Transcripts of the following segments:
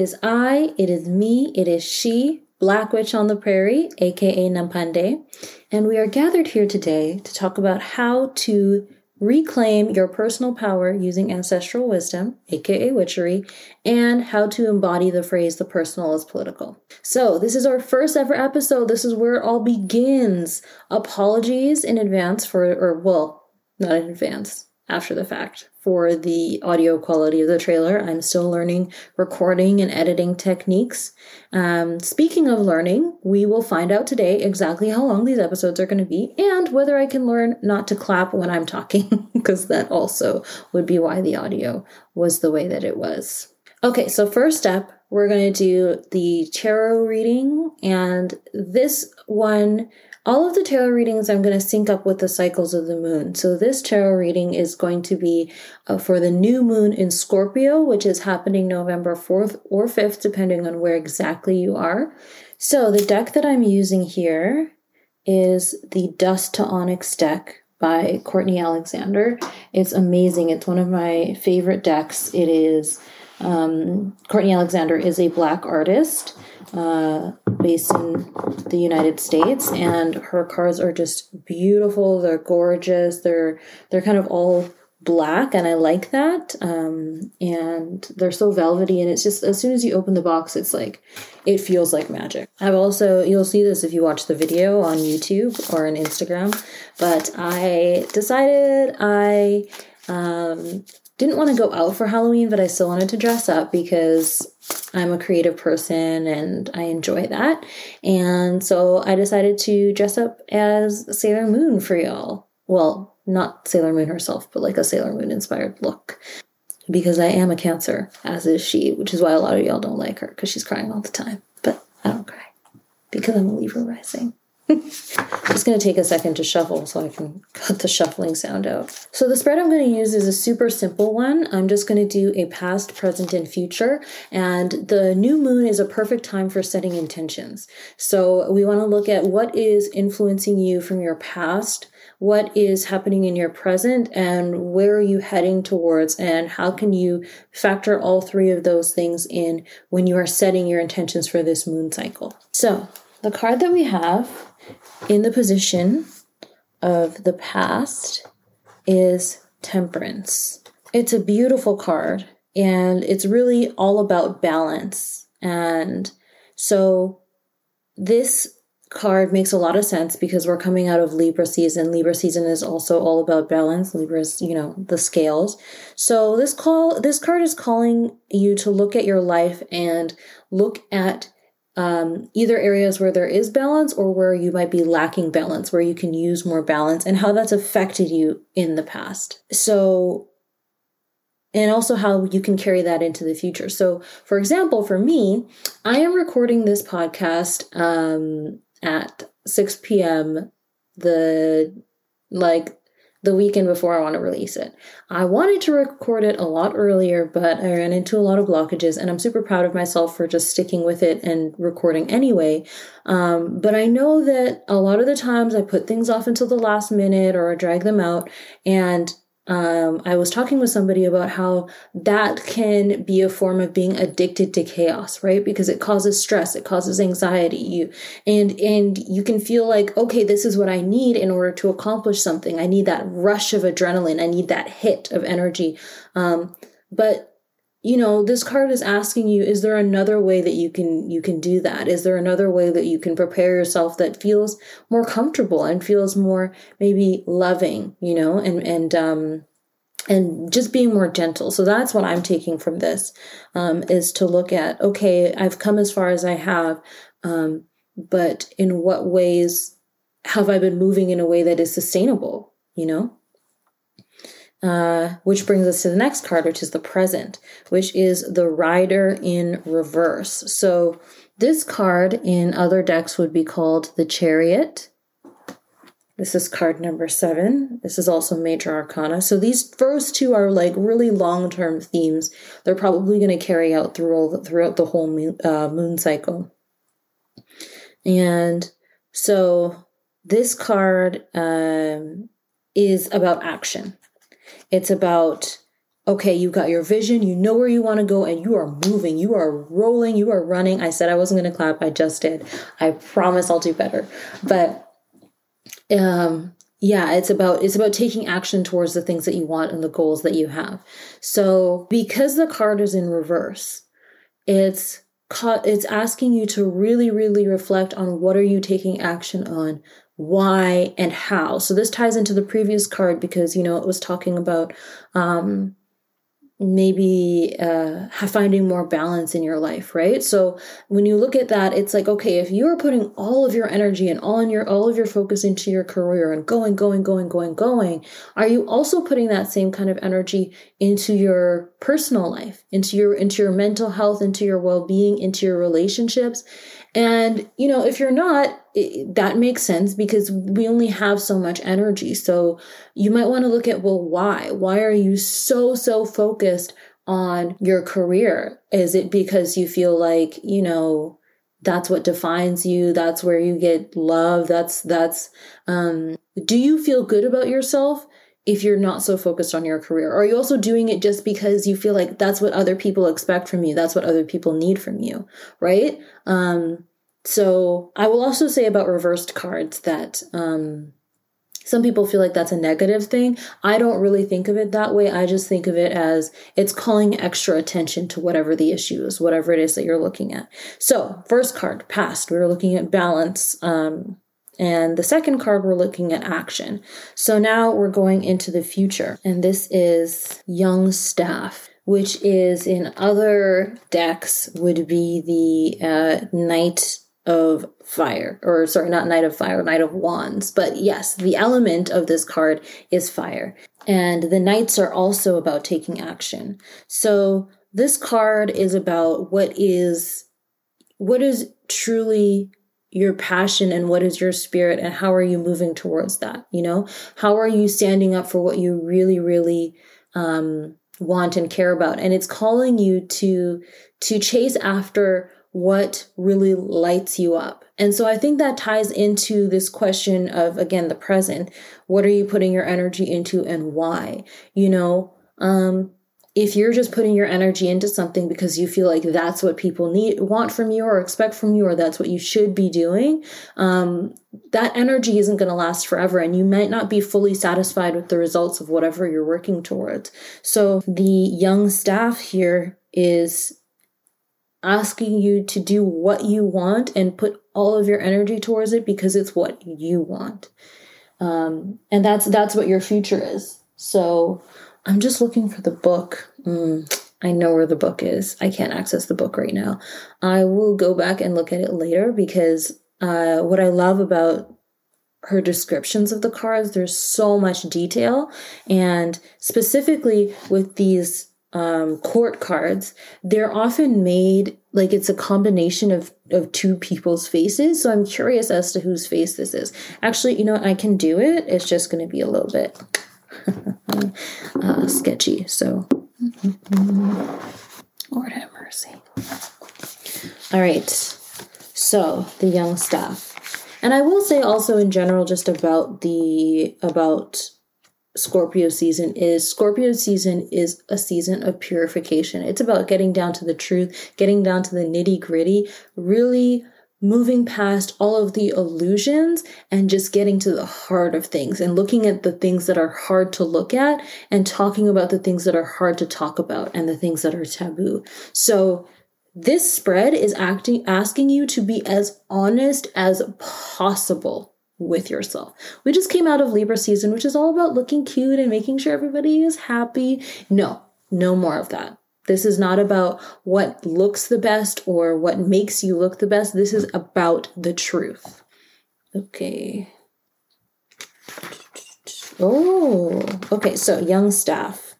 is I, it is me, it is she, Black Witch on the Prairie, aka Nampande, and we are gathered here today to talk about how to reclaim your personal power using ancestral wisdom, aka witchery, and how to embody the phrase the personal is political. So, this is our first ever episode. This is where it all begins. Apologies in advance for, or well, not in advance, after the fact for the audio quality of the trailer. I'm still learning recording and editing techniques. Um, speaking of learning, we will find out today exactly how long these episodes are going to be and whether I can learn not to clap when I'm talking, because that also would be why the audio was the way that it was. Okay, so first up, we're going to do the tarot reading, and this one all of the tarot readings I'm going to sync up with the cycles of the moon. So this tarot reading is going to be uh, for the new moon in Scorpio, which is happening November 4th or 5th, depending on where exactly you are. So the deck that I'm using here is the Dust to Onyx deck by Courtney Alexander. It's amazing. It's one of my favorite decks. It is um, Courtney Alexander is a black artist uh, based in the United States, and her cards are just beautiful. They're gorgeous. They're they're kind of all black, and I like that. Um, and they're so velvety, and it's just as soon as you open the box, it's like it feels like magic. I've also you'll see this if you watch the video on YouTube or on Instagram, but I decided I um, didn't want to go out for Halloween, but I still wanted to dress up because I'm a creative person and I enjoy that. And so I decided to dress up as Sailor Moon for y'all. Well, not Sailor Moon herself, but like a Sailor Moon inspired look. Because I am a Cancer, as is she, which is why a lot of y'all don't like her because she's crying all the time. But I don't cry because I'm a Libra rising. Just going to take a second to shuffle so I can cut the shuffling sound out. So the spread I'm going to use is a super simple one. I'm just going to do a past, present, and future. And the new moon is a perfect time for setting intentions. So we want to look at what is influencing you from your past, what is happening in your present, and where are you heading towards, and how can you factor all three of those things in when you are setting your intentions for this moon cycle. So the card that we have in the position of the past is temperance. It's a beautiful card and it's really all about balance. And so this card makes a lot of sense because we're coming out of Libra season. Libra season is also all about balance. Libra is, you know, the scales. So this call this card is calling you to look at your life and look at um, either areas where there is balance or where you might be lacking balance, where you can use more balance, and how that's affected you in the past. So, and also how you can carry that into the future. So, for example, for me, I am recording this podcast um, at 6 p.m. the like the weekend before I want to release it. I wanted to record it a lot earlier, but I ran into a lot of blockages, and I'm super proud of myself for just sticking with it and recording anyway. Um, but I know that a lot of the times I put things off until the last minute or I drag them out, and um, I was talking with somebody about how that can be a form of being addicted to chaos, right? Because it causes stress, it causes anxiety. You and and you can feel like, okay, this is what I need in order to accomplish something. I need that rush of adrenaline. I need that hit of energy. Um, but you know this card is asking you is there another way that you can you can do that? Is there another way that you can prepare yourself that feels more comfortable and feels more maybe loving you know and and um and just being more gentle? So that's what i'm taking from this um is to look at okay i've come as far as i have um but in what ways have i been moving in a way that is sustainable you know uh, which brings us to the next card, which is the present, which is the rider in reverse. So this card in other decks would be called the chariot. This is card number seven. This is also major arcana. So these first two are like really long-term themes. They're probably going to carry out through all the, throughout the whole moon, uh, moon cycle. And so this card um, is about action. It's about, okay, you got your vision, you know where you want to go, and you are moving, you are rolling, you are running. I said I wasn't going to clap, I just did. I promise I'll do better. But um yeah it's about it's about taking action towards the things that you want and the goals that you have so because the card is in reverse it's it's asking you to really really reflect on what are you taking action on why and how. So this ties into the previous card because you know it was talking about um maybe uh, finding more balance in your life right? So when you look at that it's like okay if you're putting all of your energy and all in your all of your focus into your career and going going going going going are you also putting that same kind of energy into your personal life into your into your mental health into your well-being into your relationships and, you know, if you're not, it, that makes sense because we only have so much energy. So you might want to look at, well, why? Why are you so, so focused on your career? Is it because you feel like, you know, that's what defines you that's where you get love that's that's um do you feel good about yourself if you're not so focused on your career? Or are you also doing it just because you feel like that's what other people expect from you? That's what other people need from you, right? Um, so I will also say about reversed cards that um, some people feel like that's a negative thing. I don't really think of it that way. I just think of it as it's calling extra attention to whatever the issue is, whatever it is that you're looking at. So, first card, past. We were looking at balance. Um, and the second card, we're looking at action. So now we're going into the future. And this is Young Staff, which is in other decks would be the uh, Knight of Fire. Or sorry, not Knight of Fire, Knight of Wands. But yes, the element of this card is fire. And the Knights are also about taking action. So this card is about what is what is truly your passion and what is your spirit and how are you moving towards that you know? How are you standing up for what you really really um, want and care about? And it's calling you to to chase after what really lights you up. And so i think that ties into this question of again the present. What are you putting your energy into and why? You know um if you're just putting your energy into something because you feel like that's what people need want from you or expect from you or that's what you should be doing um, that energy isn't going to last forever and you might not be fully satisfied with the results of whatever you're working towards. So the young staff here is asking you to do what you want and put all of your energy towards it because it's what you want. Um, and that's that's what your future is. So I'm just looking for the book. Mm, I know where the book is. I can't access the book right now. I will go back and look at it later because uh, what I love about her descriptions of the cards, there's so much detail. And specifically with these um, court cards, they're often made like it's a combination of, of two people's faces. So I'm curious as to whose face this is. Actually, you know, I can do it. It's just going to be a little bit uh, sketchy. So, Lord have mercy. All right. So the young staff, and I will say also in general, just about the about Scorpio season is Scorpio season is a season of purification. It's about getting down to the truth, getting down to the nitty gritty, really moving past all of the illusions and just getting to the heart of things and looking at the things that are hard to look at and talking about the things that are hard to talk about and the things that are taboo. So this spread is acting asking you to be as honest as possible with yourself. We just came out of Libra season, which is all about looking cute and making sure everybody is happy. No, no more of that. This is not about what looks the best or what makes you look the best. This is about the truth. Okay. Oh, okay. So, young staff.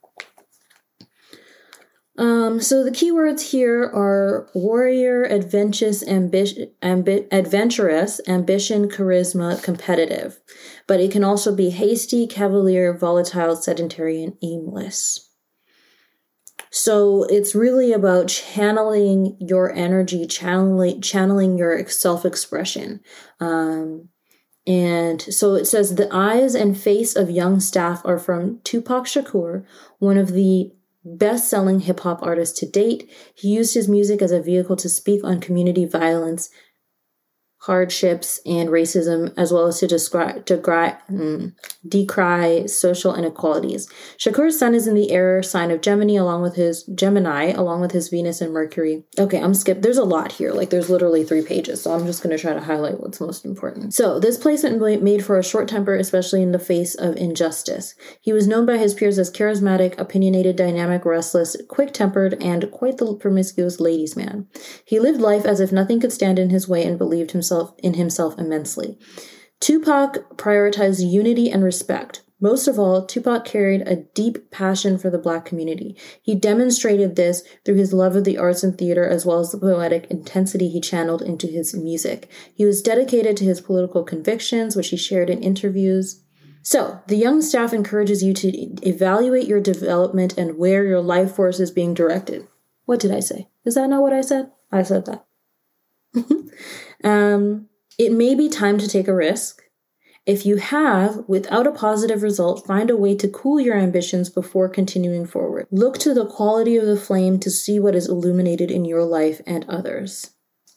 Um, so the keywords here are warrior, adventurous, ambi- ambi- adventurous, ambition, charisma, competitive. But it can also be hasty, cavalier, volatile, sedentary, and aimless. So it's really about channeling your energy, channeling channeling your self-expression. Um, and so it says the eyes and face of young staff are from Tupac Shakur, one of the best selling hip hop artist to date. He used his music as a vehicle to speak on community violence, hardships and racism, as well as to describe, decry, mm, decry social inequalities. Shakur's sun is in the air sign of Gemini, along with his Gemini, along with his Venus and Mercury. Okay, I'm skip. There's a lot here. Like there's literally three pages, so I'm just to try to highlight what's most important. So this placement made for a short temper, especially in the face of injustice. He was known by his peers as charismatic, opinionated, dynamic, restless, quick-tempered, and quite the promiscuous ladies' man. He lived life as if nothing could stand in his way and believed himself himself in himself immensely. Tupac prioritized unity and respect. Most of all, Tupac carried a deep passion for the black community. He demonstrated this through his love of the arts and theater as well as the poetic intensity he channeled into his music. He was dedicated to his political convictions, which he shared in interviews. So, the young staff encourages you to evaluate your development and where your life force is being directed. What did I say? Is that not what I said? I said that. um, it may be time to take a risk. If you have, without a positive result, find a way to cool your ambitions before continuing forward. Look to the quality of the flame to see what is illuminated in your life and others.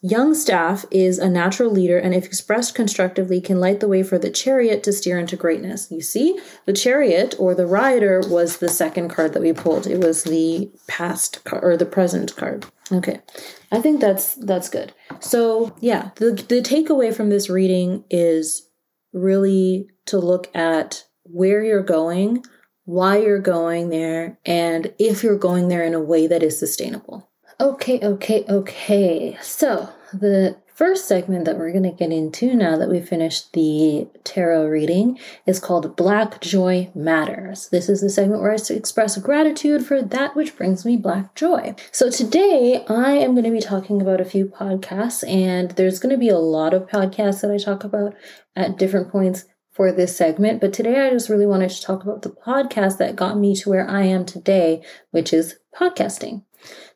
Young staff is a natural leader and, if expressed constructively, can light the way for the chariot to steer into greatness. You see, the chariot or the rider was the second card that we pulled. It was the past card or the present card. Okay, I think that's that's good. So yeah, the the takeaway from this reading is really to look at where you're going, why you're going there, and if you're going there in a way that is sustainable. Okay, okay, okay. So, the first segment that we're going to get into now that we finished the tarot reading is called Black Joy Matters. This is the segment where I express gratitude for that which brings me black joy. So today I am going to be talking about a few podcasts, and there's going to be a lot of podcasts that I talk about at different points for this segment. But today I just really wanted to talk about the podcast that got me to where I am today, which is podcasting.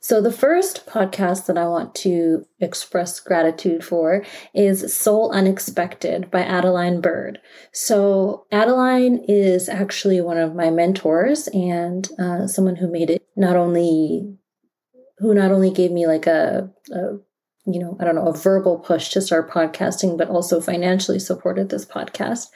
So, the first podcast that I want to express gratitude for is Soul Unexpected by Adeline Bird. So, Adeline is actually one of my mentors and uh, someone who made it not only who not only gave me like a, a you know, I don't know, a verbal push to start podcasting, but also financially supported this podcast.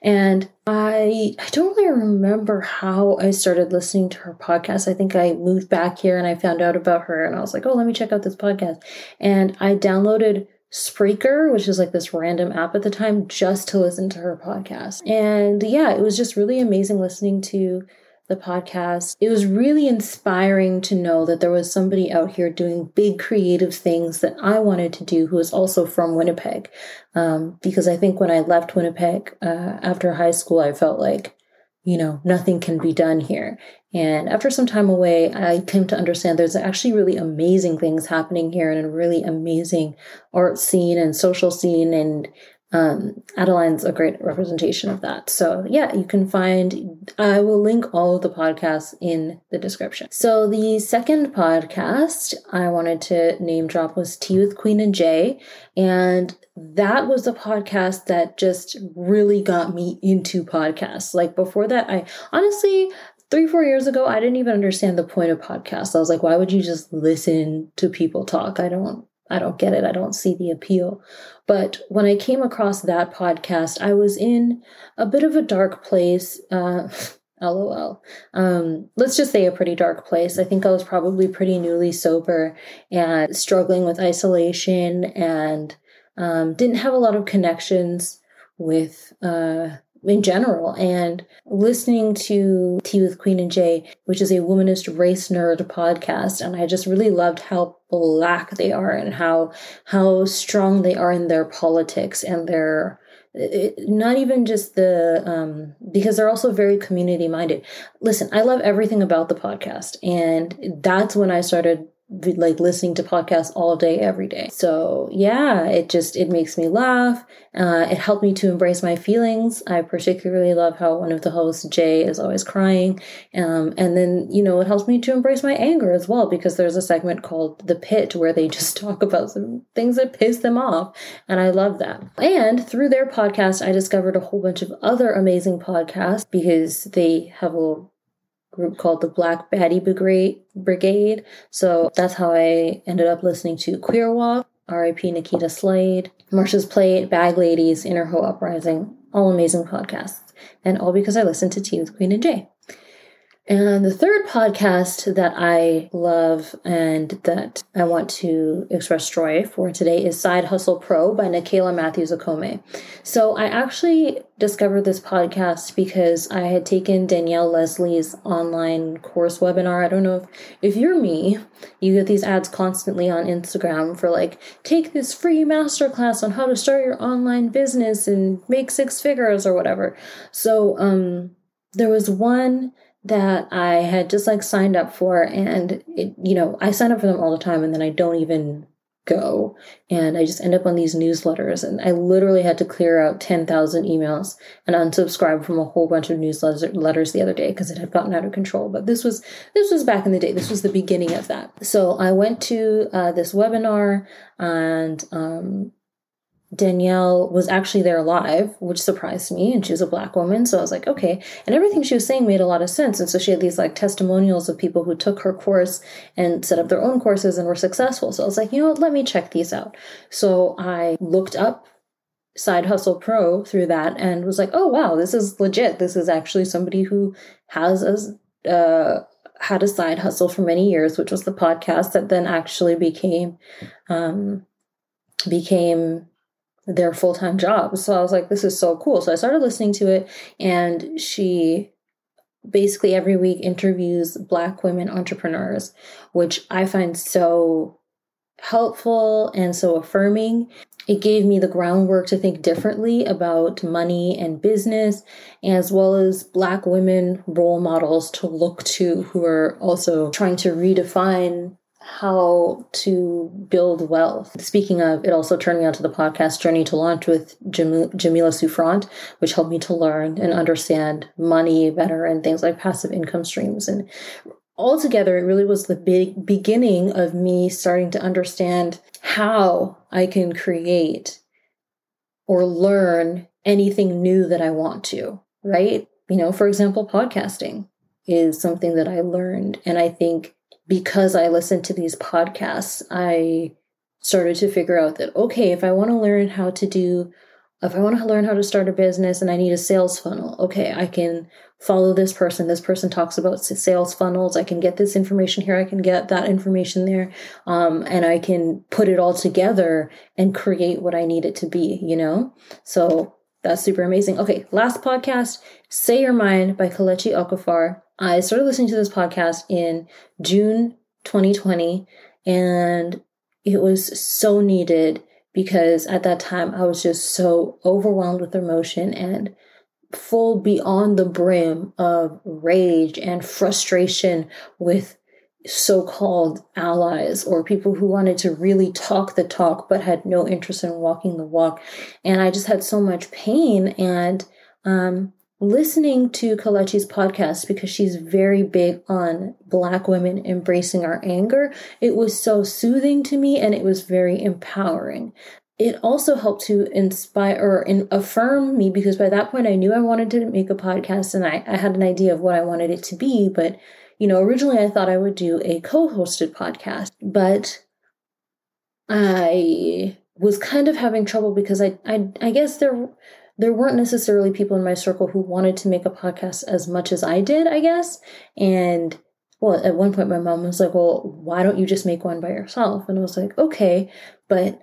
And I I don't really remember how I started listening to her podcast. I think I moved back here and I found out about her and I was like, oh, let me check out this podcast. And I downloaded Spreaker, which is like this random app at the time, just to listen to her podcast. And yeah, it was just really amazing listening to the podcast. It was really inspiring to know that there was somebody out here doing big creative things that I wanted to do who was also from Winnipeg. Um, because I think when I left Winnipeg uh, after high school, I felt like, you know, nothing can be done here. And after some time away, I came to understand there's actually really amazing things happening here and a really amazing art scene and social scene and um, Adeline's a great representation of that. So, yeah, you can find, I will link all of the podcasts in the description. So, the second podcast I wanted to name drop was Tea with Queen and J. And that was the podcast that just really got me into podcasts. Like, before that, I honestly, three, four years ago, I didn't even understand the point of podcasts. I was like, why would you just listen to people talk? I don't I don't get it. I don't see the appeal. But when I came across that podcast, I was in a bit of a dark place. Uh, LOL. Um, let's just say a pretty dark place. I think I was probably pretty newly sober and struggling with isolation and um, didn't have a lot of connections with uh, in general. And listening to Tea with Queen and J, which is a womanist race nerd podcast, and I just really loved how black they are and how how strong they are in their politics and their it, not even just the um because they're also very community minded listen i love everything about the podcast and that's when i started like listening to podcasts all day every day. So yeah it just it makes me laugh. Uh, it helped me to embrace my feelings. I particularly love how one of the hosts jay is always crying. Um, and then you know it helps me to embrace my anger as well because there's a segment called the pit where they just talk about some things that piss them off. And i love that. And through their podcast i discovered a whole bunch of other amazing podcasts because they have a group called the Black Baddie Brigade. So that's how I ended up listening to Queer Walk, RIP Nikita Slade, Marsha's Plate, Bag Ladies, Inner Hoe Uprising, all amazing podcasts. And all because I listened to Tea with Queen and J. And the third podcast that I love and that I want to express joy for today is Side Hustle Pro by Nicaila Matthews Okome. So I actually discovered this podcast because I had taken Danielle Leslie's online course webinar. I don't know if, if you're me, you get these ads constantly on Instagram for like, take this free masterclass on how to start your online business and make six figures or whatever. So um there was one that I had just like signed up for and it, you know, I sign up for them all the time and then I don't even go. And I just end up on these newsletters and I literally had to clear out 10,000 emails and unsubscribe from a whole bunch of newsletters the other day because it had gotten out of control. But this was this was back in the day. This was the beginning of that. So I went to uh, this webinar and um, Danielle was actually there live, which surprised me. And she was a black woman. So I was like, okay. And everything she was saying made a lot of sense. And so she had these like testimonials of people who took her course and set up their own courses and were successful. So I was like, you know what? Let me check these out. So I looked up Side Hustle Pro through that and was like, oh, wow, this is legit. This is actually somebody who has a, uh, had a side hustle for many years, which was the podcast that then actually became, um, became their full time jobs. So I was like, this is so cool. So I started listening to it, and she basically every week interviews Black women entrepreneurs, which I find so helpful and so affirming. It gave me the groundwork to think differently about money and business, as well as Black women role models to look to who are also trying to redefine how to build wealth. Speaking of, it also turned me onto the podcast Journey to Launch with Jam- Jamila Souffrant, which helped me to learn and understand money better and things like passive income streams. And altogether, it really was the big beginning of me starting to understand how I can create or learn anything new that I want to, right? You know, for example, podcasting is something that I learned. And I think because I listened to these podcasts, I started to figure out that, okay, if I want to learn how to do, if I want to learn how to start a business and I need a sales funnel, okay, I can follow this person. This person talks about sales funnels. I can get this information here. I can get that information there. Um, and I can put it all together and create what I need it to be, you know? So that's super amazing. Okay, last podcast, Say Your Mind by Kelechi Okafor. I started listening to this podcast in June 2020, and it was so needed because at that time I was just so overwhelmed with emotion and full beyond the brim of rage and frustration with so called allies or people who wanted to really talk the talk but had no interest in walking the walk. And I just had so much pain. And um, listening to Kelechi's podcast because she's very big on Black women embracing our anger. It was so soothing to me and it was very empowering. It also helped to inspire or in, affirm me because by that point I knew I wanted to make a podcast and I, I had an idea of what I wanted it to be. But, you know, originally I thought I would do a co hosted podcast, but I was kind of having trouble because I, I, I guess there, there weren't necessarily people in my circle who wanted to make a podcast as much as I did, I guess. And well, at one point, my mom was like, Well, why don't you just make one by yourself? And I was like, Okay. But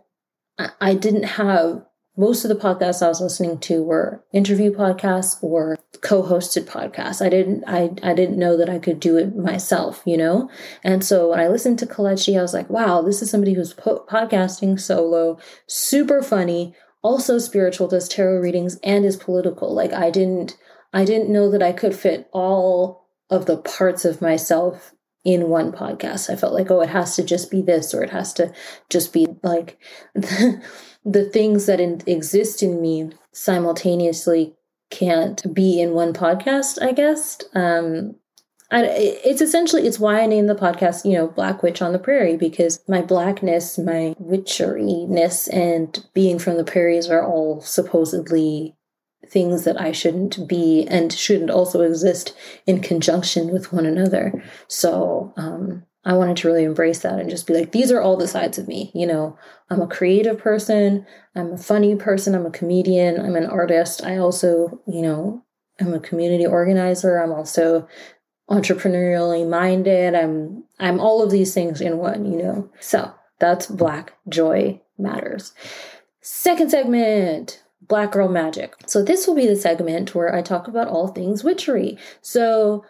I didn't have most of the podcasts I was listening to were interview podcasts or co-hosted podcasts. I didn't I I didn't know that I could do it myself, you know? And so when I listened to Kelechi, I was like, wow, this is somebody who's po- podcasting solo, super funny, also spiritual, does tarot readings and is political. Like I didn't I didn't know that I could fit all of the parts of myself in one podcast. I felt like, oh, it has to just be this, or it has to just be like the, the things that in, exist in me simultaneously can't be in one podcast, I guess. Um, I, it's essentially it's why I named the podcast, you know, Black Witch on the Prairie because my blackness, my witcheriness, and being from the prairies are all supposedly things that I shouldn't be and shouldn't also exist in conjunction with one another. So um, I wanted to really embrace that and just be like, these are all the sides of me. You know, I'm a creative person, I'm a funny person, I'm a comedian, I'm an artist. I also, you know, I'm a community organizer. I'm also entrepreneurially minded. I'm I'm all of these things in one, you know. So that's Black Joy Matters. Second segment, Black Girl Magic. So this will be the segment where I talk about all things witchery. So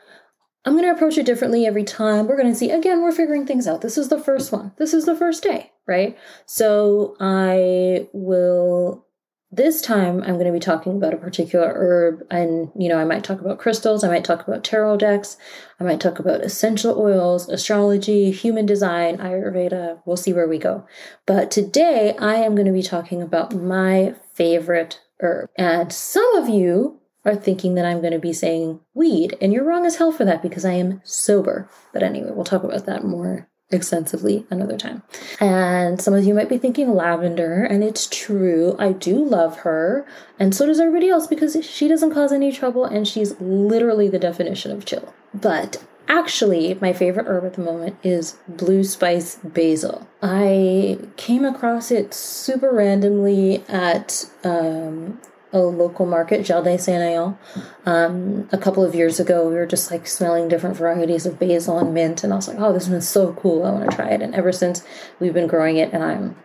I'm going to approach it differently every time. We're going to see, again, we're figuring things out. This is the first one. This is the first day, right? So I will this time I'm going to be talking about a particular herb and you know I might talk about crystals, I might talk about tarot decks, I might talk about essential oils, astrology, human design, ayurveda, we'll see where we go. But today I am going to be talking about my favorite herb. And some of you are thinking that I'm going to be saying weed and you're wrong as hell for that because I am sober. But anyway, we'll talk about that more extensively another time. And some of you might be thinking lavender, and it's true. I do love her, and so does everybody else because she doesn't cause any trouble and she's literally the definition of chill. But actually, my favorite herb at the moment is blue spice basil. I came across it super randomly at um, a local market, Jardin Saint Léon. Um, a couple of years ago, we were just like smelling different varieties of basil and mint, and I was like, "Oh, this one's so cool! I want to try it." And ever since, we've been growing it, and I'm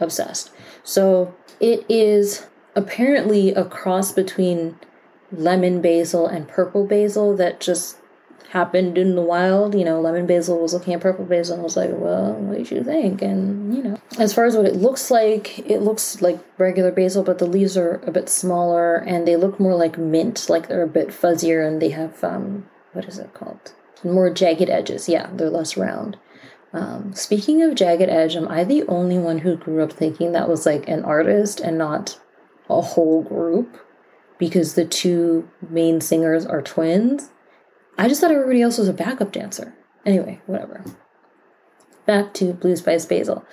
obsessed. So it is apparently a cross between lemon basil and purple basil that just happened in the wild. You know, lemon basil was looking at purple basil and I was like, well, what did you think? And, you know, as far as what it looks like, it looks like regular basil, but the leaves are a bit smaller and they look more like mint, like they're a bit fuzzier and they have, um, what is it called? More jagged edges. Yeah, they're less round. Um, speaking of jagged edge, am I the only one who grew up thinking that was like an artist and not a whole group? Because the two main singers are twins? I just thought everybody else was a backup dancer. Anyway, whatever. Back to Blue Spice Basil.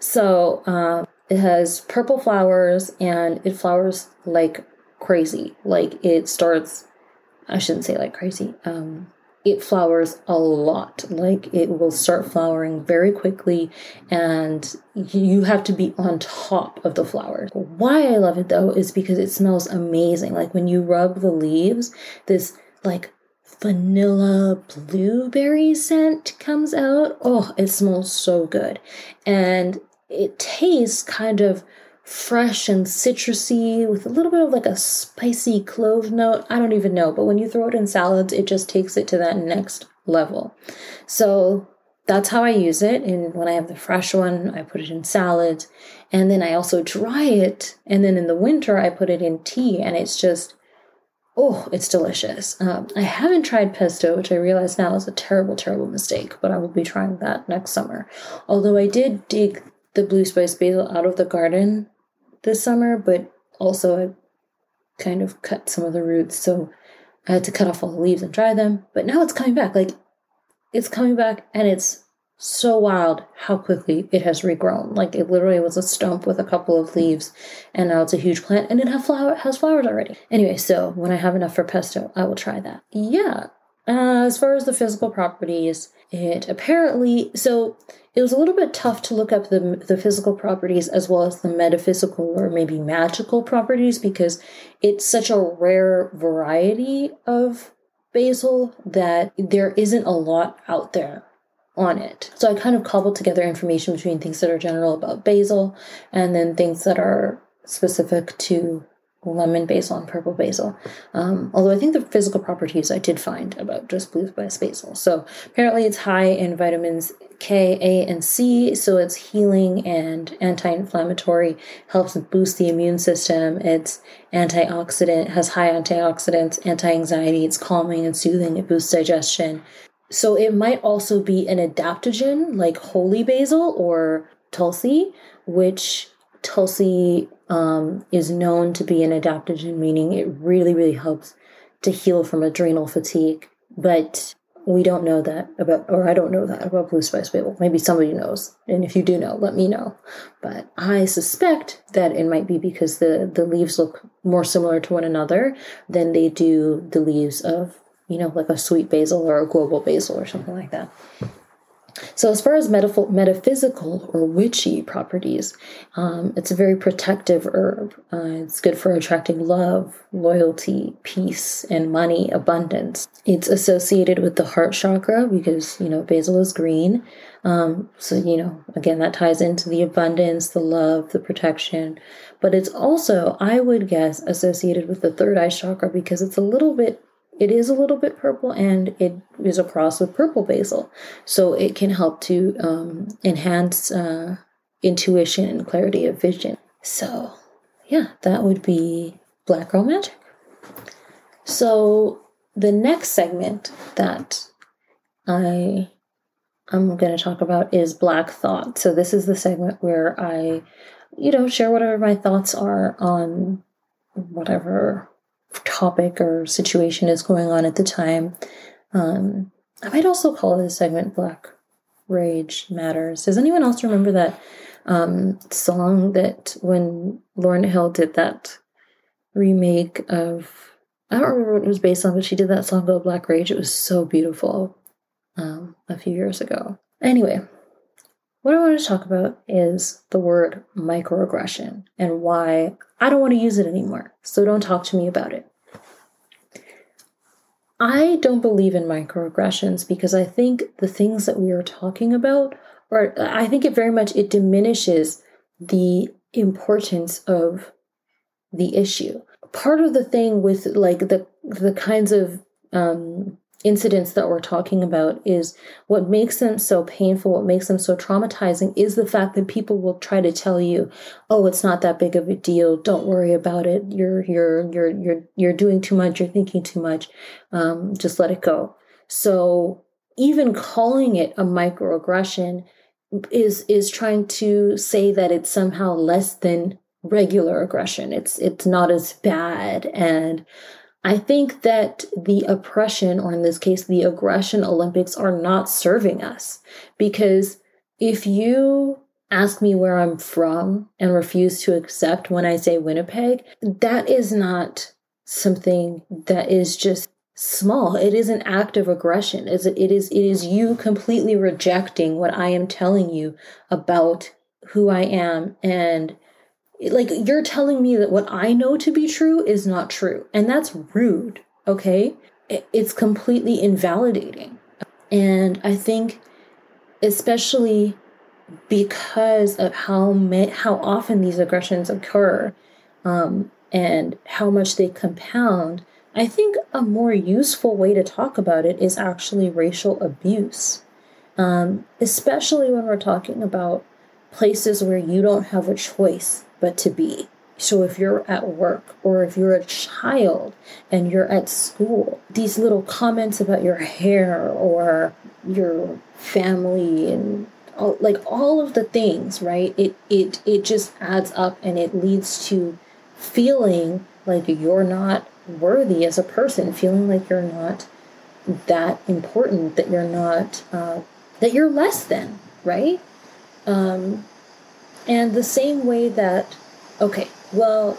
So um, it has purple flowers and it flowers like crazy. Like it starts, I shouldn't say like crazy. Um, it flowers a lot. Like it will start flowering very quickly, and you have to be on top of the flowers. Why I love it though is because it smells amazing. Like when you rub the leaves, this like vanilla blueberry scent comes out. Oh, it smells so good. And it tastes kind of fresh and citrusy with a little bit of like a spicy clove note. I don't even know, but when you throw it in salads, it just takes it to that next level. So that's how I use it. And when I have the fresh one, I put it in salads. And then I also dry it. And then in the winter, I put it in tea. And it's just Oh, it's delicious. Um, I haven't tried pesto, which I realize now is a terrible, terrible mistake, but I will be trying that next summer. Although I did dig the blue spice basil out of the garden this summer, but also I kind of cut some of the roots, so I had to cut off all the leaves and dry them. But now it's coming back. Like, it's coming back and it's so wild how quickly it has regrown. Like it literally was a stump with a couple of leaves, and now it's a huge plant, and it have flower has flowers already. Anyway, so when I have enough for pesto, I will try that. Yeah. Uh, as far as the physical properties, it apparently so it was a little bit tough to look up the the physical properties as well as the metaphysical or maybe magical properties because it's such a rare variety of basil that there isn't a lot out there on it. So I kind of cobbled together information between things that are general about basil and then things that are specific to lemon basil and purple basil. Um, although I think the physical properties I did find about just blue spice basil. So apparently it's high in vitamins K, A, and C, so it's healing and anti-inflammatory, helps boost the immune system. It's antioxidant, has high antioxidants, anti-anxiety, it's calming and soothing, it boosts digestion. So it might also be an adaptogen like holy basil or tulsi, which tulsi um, is known to be an adaptogen, meaning it really, really helps to heal from adrenal fatigue. But we don't know that about, or I don't know that about Blue Spice basil. Maybe somebody knows. And if you do know, let me know. But I suspect that it might be because the, the leaves look more similar to one another than they do the leaves of, you know, like a sweet basil or a global basil or something like that. So, as far as metaphysical or witchy properties, um, it's a very protective herb. Uh, it's good for attracting love, loyalty, peace, and money, abundance. It's associated with the heart chakra because, you know, basil is green. Um, so, you know, again, that ties into the abundance, the love, the protection. But it's also, I would guess, associated with the third eye chakra because it's a little bit it is a little bit purple and it is a cross with purple basil. So it can help to um, enhance uh, intuition and clarity of vision. So, yeah, that would be Black Girl Magic. So, the next segment that I I'm going to talk about is Black Thought. So, this is the segment where I, you know, share whatever my thoughts are on whatever topic or situation is going on at the time. Um, I might also call this segment Black Rage Matters. Does anyone else remember that um, song that when Lauryn Hill did that remake of, I don't remember what it was based on, but she did that song called Black Rage. It was so beautiful um, a few years ago. Anyway, what I want to talk about is the word microaggression and why I don't want to use it anymore. So don't talk to me about it. I don't believe in microaggressions because I think the things that we are talking about or I think it very much it diminishes the importance of the issue. Part of the thing with like the the kinds of um incidents that we're talking about is what makes them so painful, what makes them so traumatizing is the fact that people will try to tell you, "Oh, it's not that big of a deal. Don't worry about it. You're you're you're you're you're doing too much. You're thinking too much. Um, just let it go." So even calling it a microaggression is is trying to say that it's somehow less than regular aggression. It's it's not as bad and I think that the oppression, or in this case, the aggression Olympics, are not serving us. Because if you ask me where I'm from and refuse to accept when I say Winnipeg, that is not something that is just small. It is an act of aggression. is It is, it is you completely rejecting what I am telling you about who I am and like you're telling me that what I know to be true is not true. And that's rude, okay? It's completely invalidating. And I think especially because of how how often these aggressions occur um, and how much they compound, I think a more useful way to talk about it is actually racial abuse, um, especially when we're talking about places where you don't have a choice but to be. So if you're at work or if you're a child and you're at school, these little comments about your hair or your family and all, like all of the things, right? It it it just adds up and it leads to feeling like you're not worthy as a person, feeling like you're not that important, that you're not uh, that you're less than, right? Um, and the same way that, okay, well,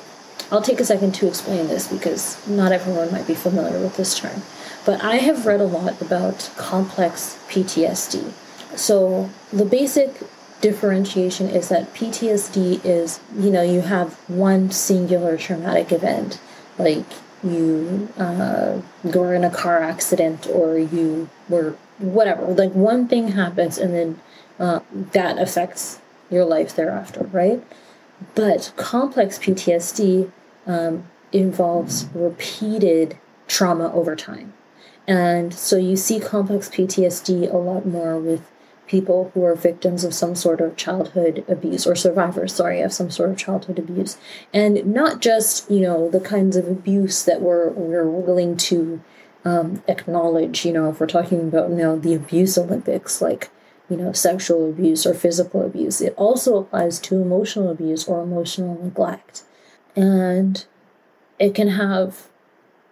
I'll take a second to explain this because not everyone might be familiar with this term. But I have read a lot about complex PTSD. So the basic differentiation is that PTSD is, you know, you have one singular traumatic event, like you uh, were in a car accident or you were whatever, like one thing happens and then uh, that affects your life thereafter, right? But complex PTSD um, involves repeated trauma over time. And so you see complex PTSD a lot more with people who are victims of some sort of childhood abuse or survivors, sorry, of some sort of childhood abuse. And not just, you know, the kinds of abuse that we're, we're willing to um, acknowledge, you know, if we're talking about, you know, the abuse Olympics, like you know, sexual abuse or physical abuse. It also applies to emotional abuse or emotional neglect. And it can have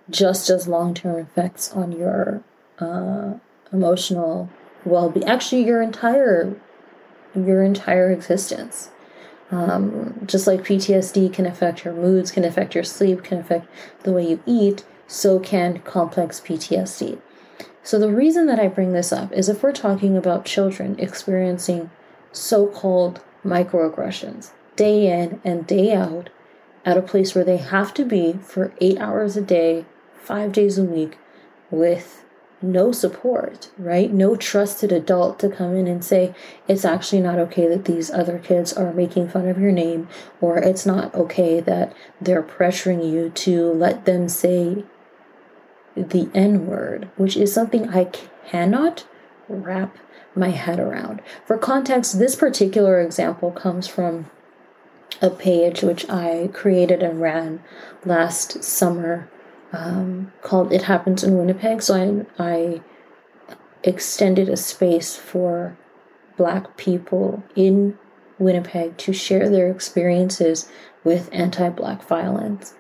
just as long term effects on your uh, emotional well-being actually your entire your entire existence um, just like ptsd can affect your moods can affect your sleep can affect the way you eat so can complex ptsd so the reason that i bring this up is if we're talking about children experiencing so-called microaggressions day in and day out at a place where they have to be for eight hours a day five days a week with no support, right? No trusted adult to come in and say, it's actually not okay that these other kids are making fun of your name, or it's not okay that they're pressuring you to let them say the N word, which is something I cannot wrap my head around. For context, this particular example comes from a page which I created and ran last summer um, called It Happens in Winnipeg. So I, I extended a space for Black people in Winnipeg to share their experiences with anti Black violence.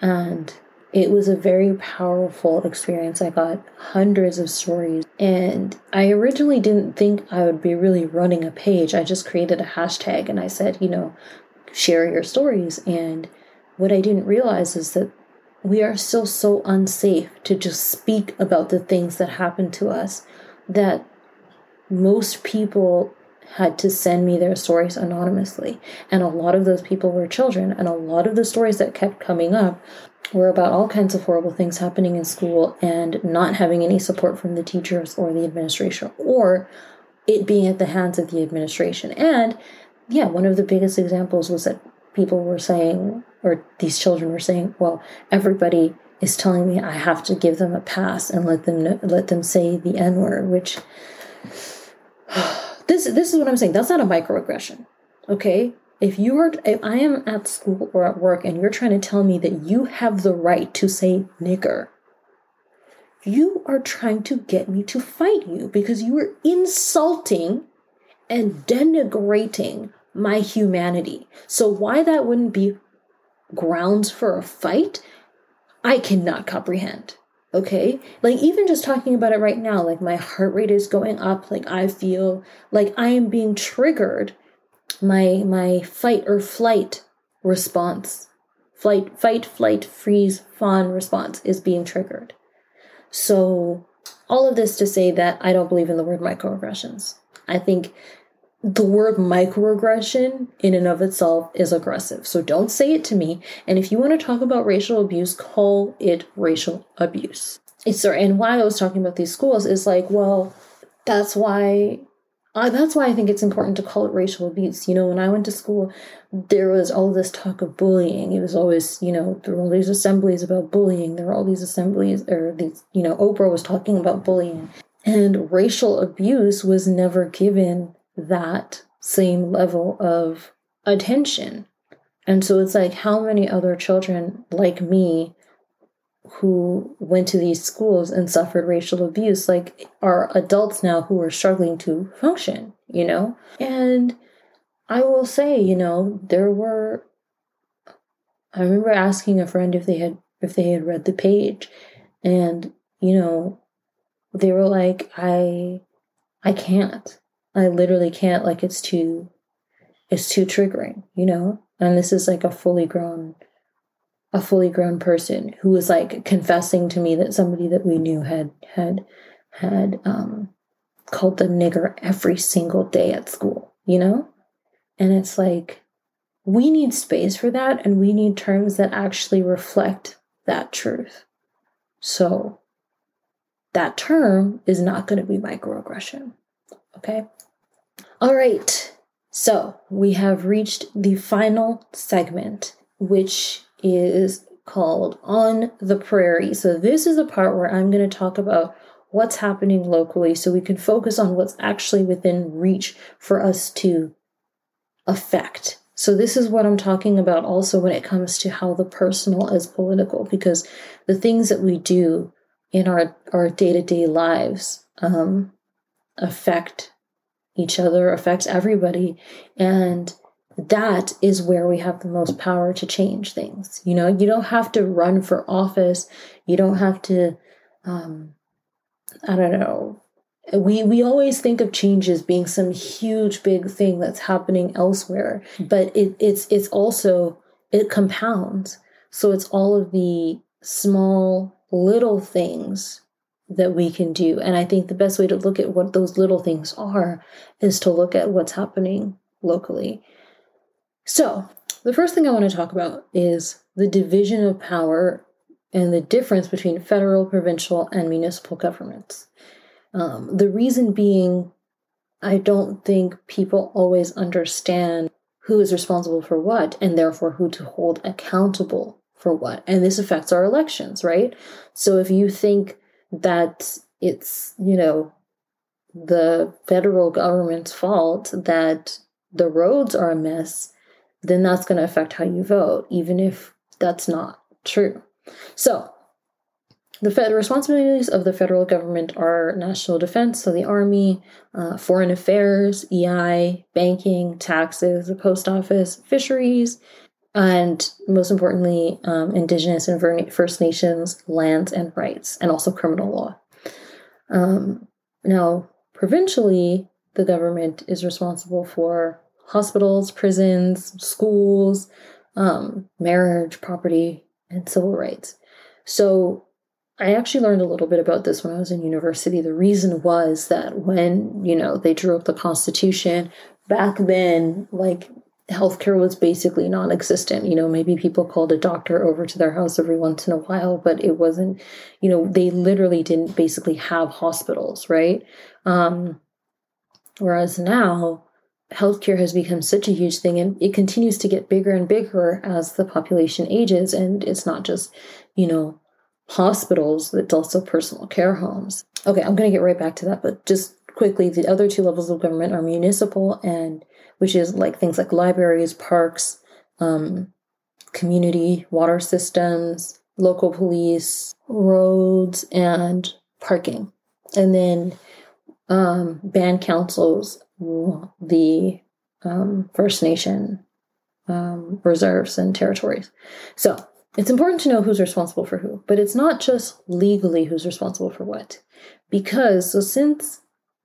And it was a very powerful experience. I got hundreds of stories. And I originally didn't think I would be really running a page. I just created a hashtag and I said, you know, share your stories. And what I didn't realize is that we are still so unsafe to just speak about the things that happen to us that most people had to send me their stories anonymously. And a lot of those people were children. And a lot of the stories that kept coming up were about all kinds of horrible things happening in school and not having any support from the teachers or the administration, or it being at the hands of the administration. And yeah, one of the biggest examples was that people were saying, or these children were saying, well, everybody is telling me I have to give them a pass and let them know, let them say the N word, which this this is what I'm saying. That's not a microaggression. Okay? If you are if I am at school or at work and you're trying to tell me that you have the right to say nigger, you are trying to get me to fight you because you are insulting and denigrating my humanity. So why that wouldn't be grounds for a fight, I cannot comprehend. Okay? Like, even just talking about it right now, like my heart rate is going up. Like, I feel like I am being triggered. My, my fight or flight response, flight, fight, flight, freeze, fawn response is being triggered. So, all of this to say that I don't believe in the word microaggressions. I think the word microaggression in and of itself is aggressive. So don't say it to me. And if you want to talk about racial abuse, call it racial abuse. It's and why I was talking about these schools is like, well, that's why uh, that's why I think it's important to call it racial abuse. You know, when I went to school, there was all this talk of bullying. It was always, you know, there were all these assemblies about bullying. There were all these assemblies, or these, you know, Oprah was talking about bullying. And racial abuse was never given that same level of attention. And so it's like, how many other children like me who went to these schools and suffered racial abuse, like, are adults now who are struggling to function, you know? And I will say, you know, there were, I remember asking a friend if they had, if they had read the page and, you know, they were like, I, I can't. I literally can't like it's too it's too triggering, you know? And this is like a fully grown a fully grown person who was like confessing to me that somebody that we knew had had had um called them nigger every single day at school, you know? And it's like we need space for that and we need terms that actually reflect that truth. So that term is not going to be microaggression. Okay? All right, so we have reached the final segment, which is called On the Prairie. So, this is the part where I'm going to talk about what's happening locally so we can focus on what's actually within reach for us to affect. So, this is what I'm talking about also when it comes to how the personal is political, because the things that we do in our, our day-to-day lives um, affect each other, affects everybody. And that is where we have the most power to change things. You know, you don't have to run for office. You don't have to, um, I don't know, we we always think of change as being some huge big thing that's happening elsewhere but it, it's it's also it compounds. So it's all of the small little things that we can do. And i think the best way to look at what those little things are is to look at what's happening locally so the first thing i want to talk about is the division of power and the difference between federal provincial and municipal governments um, the reason being, I don't think people always understand who is responsible for what and therefore who to hold accountable for what. And this affects our elections, right? So if you think that it's, you know, the federal government's fault that the roads are a mess, then that's going to affect how you vote, even if that's not true. So the, fed, responsibilities of the federal government are national defense, so the army, uh, foreign affairs, EI, banking, taxes, the post office, fisheries, and most importantly, um, Indigenous and First Nations lands and rights, and also criminal law. Um, now, provincially, the government is responsible for hospitals, prisons, schools, um, marriage, property, and civil rights. So I actually learned a little bit about this when I was in university. The reason was that when, you know, they drew up the Constitution, back then, like healthcare was basically non existent. You know, maybe people called a doctor over to their house every once in a while, but it wasn't, you know, they literally didn't basically have hospitals, right? Um, whereas now, healthcare has become such a huge thing and it continues to get bigger and bigger as the population ages. And it's not just, you know, hospitals, it's also personal care homes. Okay, I'm going to get right back to that, but just quickly, the other two levels of government are municipal and which is like things like libraries, parks, um, community water systems, local police, roads, and parking. And then um, band councils, the um, First Nation um, reserves and territories. So it's important to know who's responsible for who, but it's not just legally who's responsible for what. Because, so since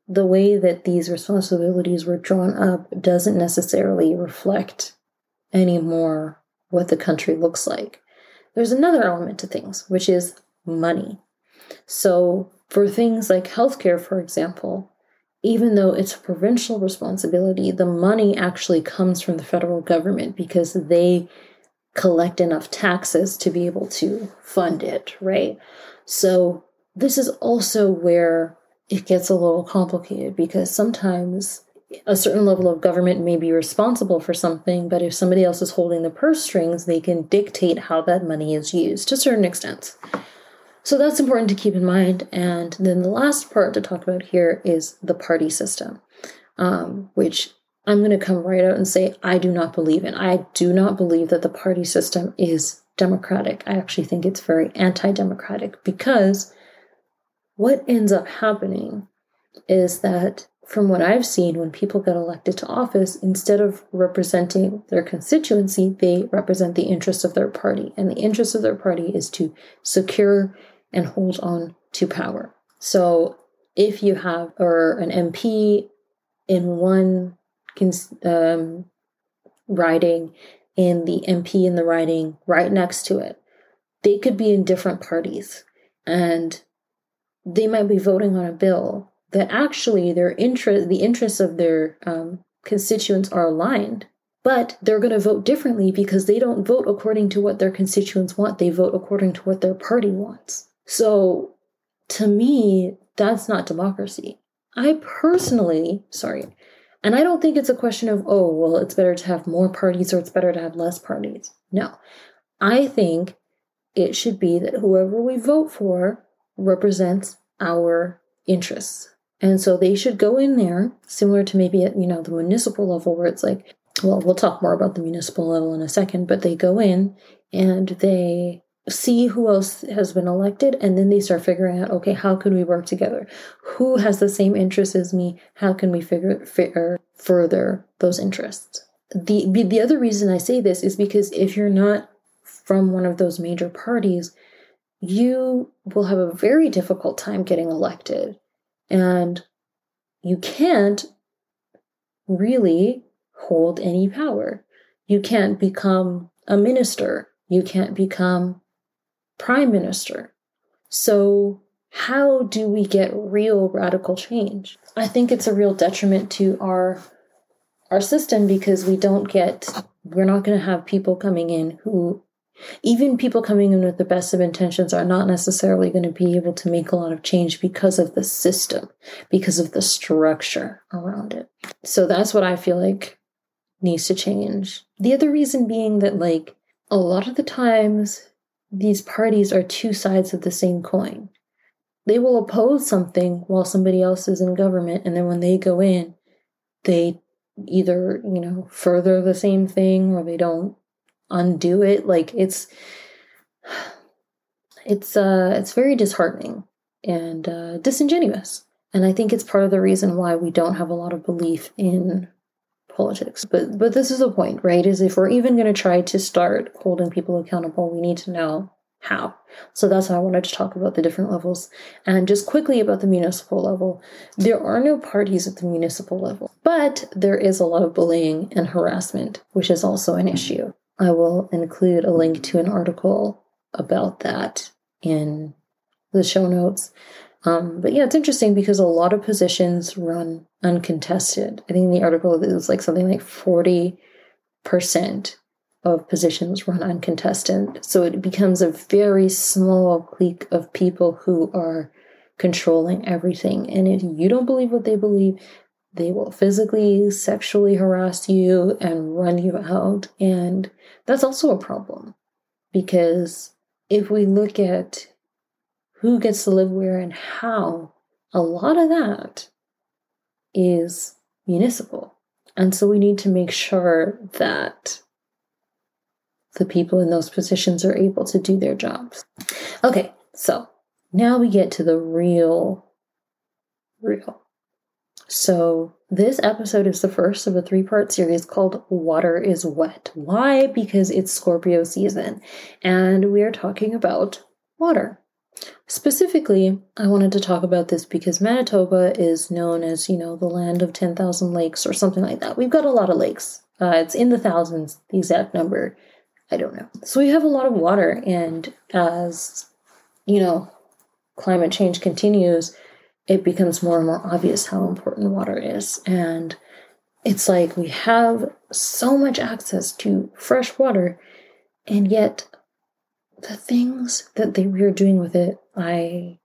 the way that these responsibilities were drawn up doesn't necessarily reflect anymore what the country looks like, there's another element to things, which is money. So, for things like healthcare, for example, even though it's a provincial responsibility, the money actually comes from the federal government because they collect enough taxes to be able to fund it, right? So, this is also where it gets a little complicated because sometimes a certain level of government may be responsible for something, but if somebody else is holding the purse strings, they can dictate how that money is used to a certain extent. So that's important to keep in mind. And then the last part to talk about here is the party system, um, which I'm going to come right out and say I do not believe in. I do not believe that the party system is democratic. I actually think it's very anti democratic because what ends up happening is that from what I've seen, when people get elected to office, instead of representing their constituency, they represent the interests of their party. And the interest of their party is to secure and hold on to power. So if you have or an MP in one um, riding and the MP in the riding right next to it, they could be in different parties and they might be voting on a bill that actually their interest, the interests of their um, constituents are aligned, but they're going to vote differently because they don't vote according to what their constituents want. They vote according to what their party wants. So to me, that's not democracy. I personally, sorry, and I don't think it's a question of, oh, well, it's better to have more parties or it's better to have less parties. No. I think it should be that whoever we vote for represents our interests. And so they should go in there, similar to maybe at, you know, the municipal level where it's like, well, we'll talk more about the municipal level in a second, but they go in and they see who else has been elected and then they start figuring out okay how can we work together? Who has the same interests as me? How can we figure, figure further those interests? The the other reason i say this is because if you're not from one of those major parties you will have a very difficult time getting elected and you can't really hold any power. You can't become a minister. You can't become prime minister. So, how do we get real radical change? I think it's a real detriment to our our system because we don't get we're not going to have people coming in who even people coming in with the best of intentions are not necessarily going to be able to make a lot of change because of the system, because of the structure around it. So that's what I feel like needs to change. The other reason being that, like, a lot of the times these parties are two sides of the same coin. They will oppose something while somebody else is in government, and then when they go in, they either, you know, further the same thing or they don't undo it. Like it's it's uh it's very disheartening and uh disingenuous. And I think it's part of the reason why we don't have a lot of belief in politics. But but this is the point, right? Is if we're even going to try to start holding people accountable, we need to know how. So that's why I wanted to talk about the different levels. And just quickly about the municipal level, there are no parties at the municipal level, but there is a lot of bullying and harassment, which is also an issue. I will include a link to an article about that in the show notes. Um, but yeah, it's interesting because a lot of positions run uncontested. I think in the article was like something like 40% of positions run uncontested. So it becomes a very small clique of people who are controlling everything. And if you don't believe what they believe, they will physically, sexually harass you and run you out. And that's also a problem because if we look at who gets to live where and how, a lot of that is municipal. And so we need to make sure that the people in those positions are able to do their jobs. Okay, so now we get to the real, real so, this episode is the first of a three part series called Water is Wet. Why? Because it's Scorpio season, and we are talking about water. Specifically, I wanted to talk about this because Manitoba is known as, you know, the land of 10,000 lakes or something like that. We've got a lot of lakes. Uh, it's in the thousands, the exact number. I don't know. So we have a lot of water, and as, you know, climate change continues, it becomes more and more obvious how important water is. And it's like we have so much access to fresh water, and yet the things that they we are doing with it, I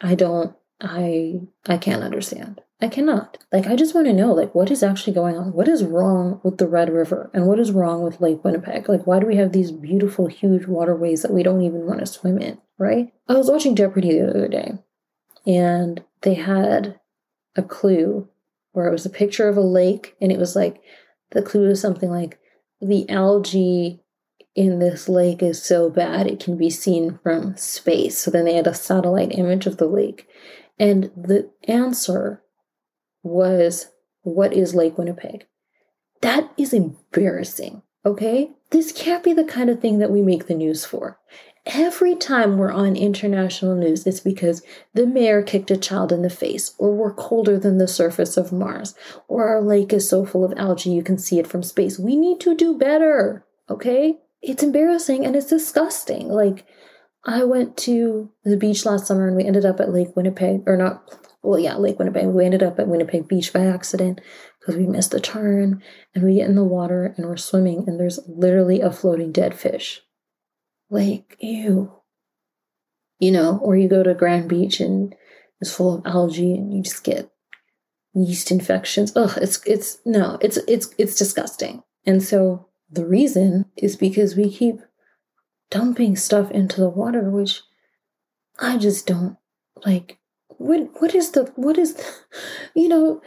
I don't I I can't understand. I cannot. Like I just want to know like what is actually going on? What is wrong with the Red River and what is wrong with Lake Winnipeg? Like why do we have these beautiful huge waterways that we don't even want to swim in, right? I was watching Jeopardy the other day and they had a clue where it was a picture of a lake and it was like the clue was something like the algae in this lake is so bad it can be seen from space. So then they had a satellite image of the lake. And the answer was what is lake winnipeg? That is embarrassing okay? This can't be the kind of thing that we make the news for Every time we're on international news, it's because the mayor kicked a child in the face, or we're colder than the surface of Mars, or our lake is so full of algae you can see it from space. We need to do better, okay? It's embarrassing and it's disgusting. Like, I went to the beach last summer and we ended up at Lake Winnipeg, or not, well, yeah, Lake Winnipeg. We ended up at Winnipeg Beach by accident because we missed a turn and we get in the water and we're swimming and there's literally a floating dead fish like, ew. You know, or you go to Grand Beach and it's full of algae and you just get yeast infections. Ugh, it's it's no, it's it's it's disgusting. And so the reason is because we keep dumping stuff into the water, which I just don't like. What what is the what is the, you know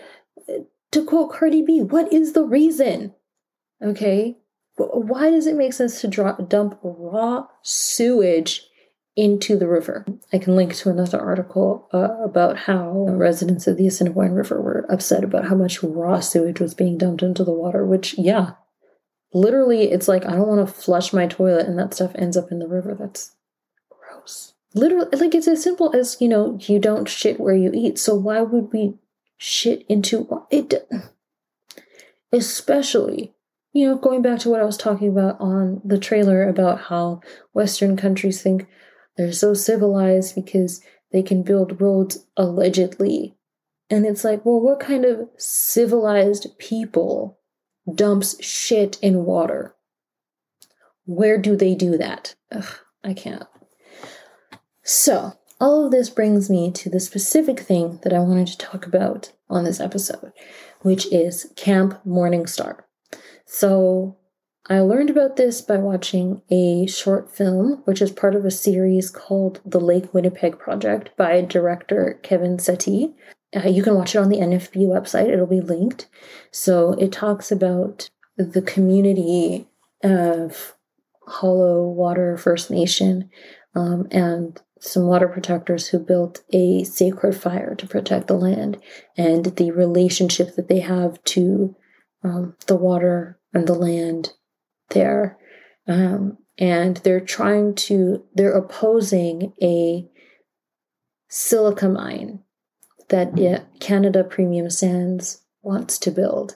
to quote Cardi B, what is the reason? Okay, why does it make sense to dump raw sewage into the river? I can link to another article uh, about how residents of the Assiniboine River were upset about how much raw sewage was being dumped into the water, which, yeah, literally, it's like I don't want to flush my toilet and that stuff ends up in the river. That's gross. Literally, like it's as simple as, you know, you don't shit where you eat. So why would we shit into it. Especially, you know, going back to what I was talking about on the trailer about how Western countries think they're so civilized because they can build roads allegedly. And it's like, well, what kind of civilized people dumps shit in water? Where do they do that? Ugh, I can't. So, all of this brings me to the specific thing that I wanted to talk about on this episode, which is Camp Morningstar. So, I learned about this by watching a short film, which is part of a series called The Lake Winnipeg Project by director Kevin Settee. Uh, you can watch it on the NFB website, it'll be linked. So it talks about the community of Hollow Water First Nation um, and some water protectors who built a sacred fire to protect the land and the relationship that they have to um, the water and the land there. Um, and they're trying to, they're opposing a silica mine that it, Canada Premium Sands wants to build.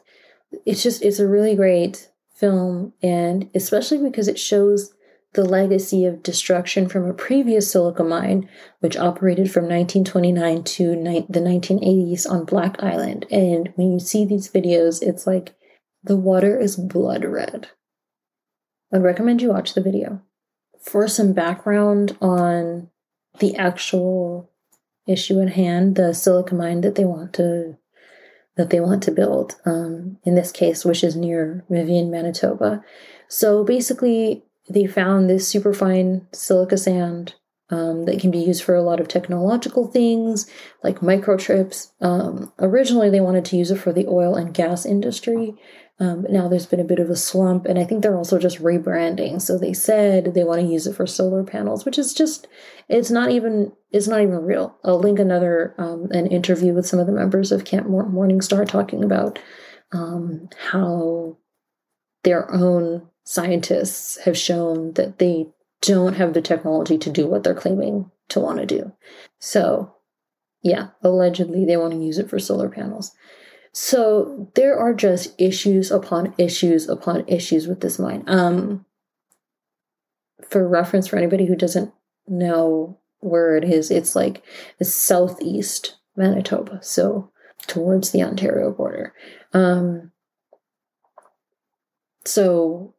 It's just, it's a really great film, and especially because it shows the legacy of destruction from a previous silica mine, which operated from 1929 to ni- the 1980s on Black Island. And when you see these videos, it's like the water is blood red. I'd recommend you watch the video. For some background on the actual issue at hand, the silica mine that they want to that they want to build, um, in this case, which is near Vivian, Manitoba. So basically, they found this superfine silica sand um, that can be used for a lot of technological things like microchips. Um, originally, they wanted to use it for the oil and gas industry, um, now there's been a bit of a slump, and I think they're also just rebranding. So they said they want to use it for solar panels, which is just it's not even it's not even real. I'll link another um, an interview with some of the members of Camp Morningstar talking about um, how their own scientists have shown that they don't have the technology to do what they're claiming to want to do. So, yeah, allegedly they want to use it for solar panels. So there are just issues upon issues upon issues with this mine. Um, for reference, for anybody who doesn't know where it is, it's like southeast Manitoba, so towards the Ontario border. Um, so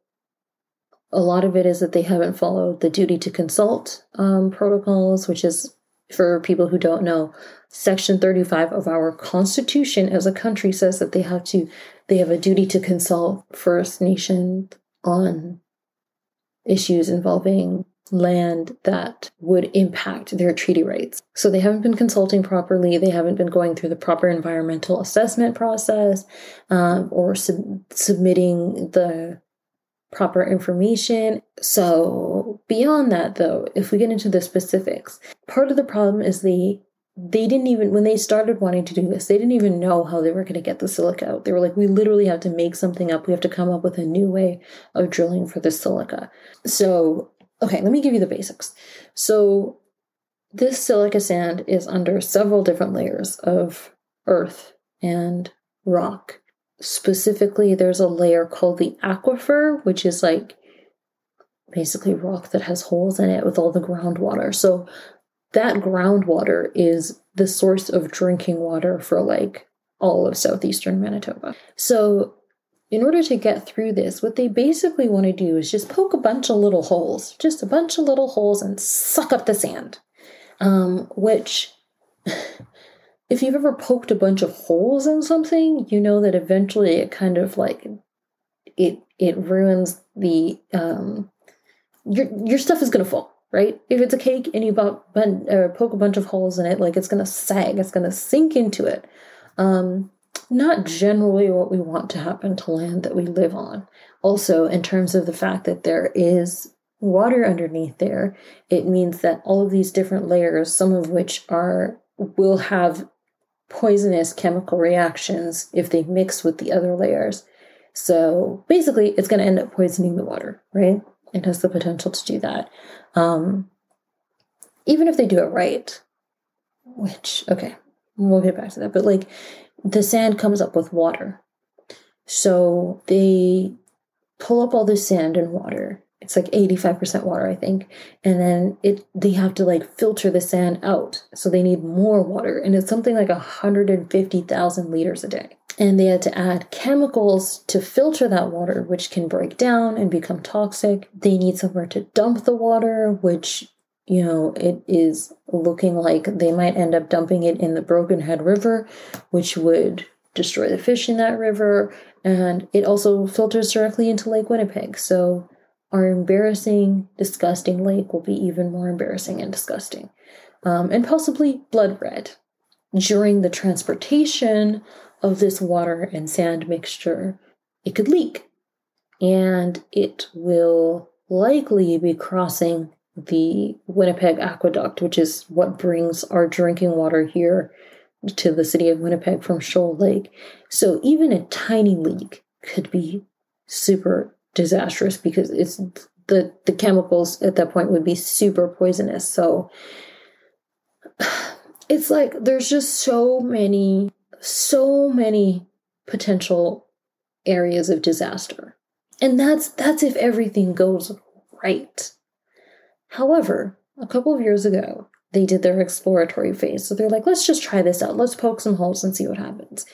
a lot of it is that they haven't followed the duty to consult um, protocols, which is for people who don't know, Section 35 of our Constitution as a country says that they have to they have a duty to consult First Nation on issues involving land that would impact their treaty rights. So they haven't been consulting properly. They haven't been going through the proper environmental assessment process um, or sub- submitting the proper information. So, beyond that though, if we get into the specifics, part of the problem is the they didn't even when they started wanting to do this, they didn't even know how they were going to get the silica out. They were like, we literally have to make something up. We have to come up with a new way of drilling for the silica. So, okay, let me give you the basics. So, this silica sand is under several different layers of earth and rock specifically there's a layer called the aquifer which is like basically rock that has holes in it with all the groundwater. So that groundwater is the source of drinking water for like all of southeastern manitoba. So in order to get through this what they basically want to do is just poke a bunch of little holes just a bunch of little holes and suck up the sand. Um, which if you've ever poked a bunch of holes in something, you know that eventually it kind of like it it ruins the um your your stuff is gonna fall, right? If it's a cake and you bump, uh, poke a bunch of holes in it, like it's gonna sag, it's gonna sink into it. Um, not generally what we want to happen to land that we live on. Also, in terms of the fact that there is water underneath there, it means that all of these different layers, some of which are will have poisonous chemical reactions if they mix with the other layers. So basically, it's going to end up poisoning the water, right? It has the potential to do that. Um, even if they do it right, which, okay, we'll get back to that. But like, the sand comes up with water. So they pull up all the sand and water. It's like 85% water, I think. And then it they have to like filter the sand out. So they need more water. And it's something like 150,000 liters a day. And they had to add chemicals to filter that water, which can break down and become toxic. They need somewhere to dump the water, which you know, it is looking like they might end up dumping it in the Brokenhead River, which would destroy the fish in that river. And it also filters directly into Lake Winnipeg. So our embarrassing, disgusting lake will be even more embarrassing and disgusting. Um, and possibly blood red. During the transportation of this water and sand mixture, it could leak. And it will likely be crossing the Winnipeg Aqueduct, which is what brings our drinking water here to the city of Winnipeg from Shoal Lake. So even a tiny leak could be super disastrous because it's the the chemicals at that point would be super poisonous. So it's like there's just so many so many potential areas of disaster. And that's that's if everything goes right. However, a couple of years ago, they did their exploratory phase. So they're like, let's just try this out. Let's poke some holes and see what happens.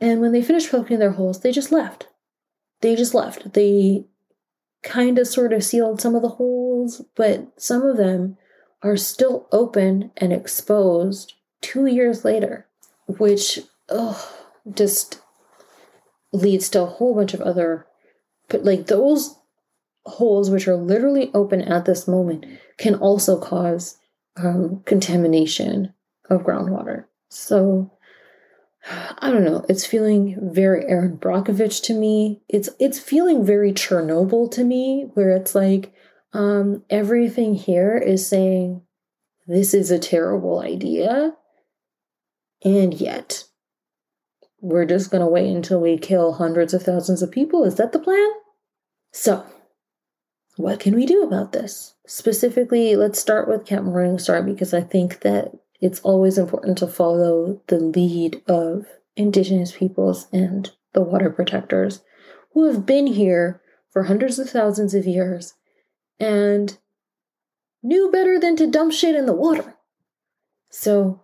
And when they finished poking their holes, they just left. They just left. They kind of sort of sealed some of the holes, but some of them are still open and exposed two years later, which oh, just leads to a whole bunch of other, but like those holes, which are literally open at this moment, can also cause um, contamination of groundwater. So I don't know. It's feeling very Erin Brockovich to me. It's it's feeling very Chernobyl to me, where it's like um, everything here is saying this is a terrible idea, and yet we're just gonna wait until we kill hundreds of thousands of people. Is that the plan? So what can we do about this? Specifically, let's start with Camp Morningstar because I think that it's always important to follow the lead of Indigenous peoples and the water protectors who have been here for hundreds of thousands of years and knew better than to dump shit in the water. So,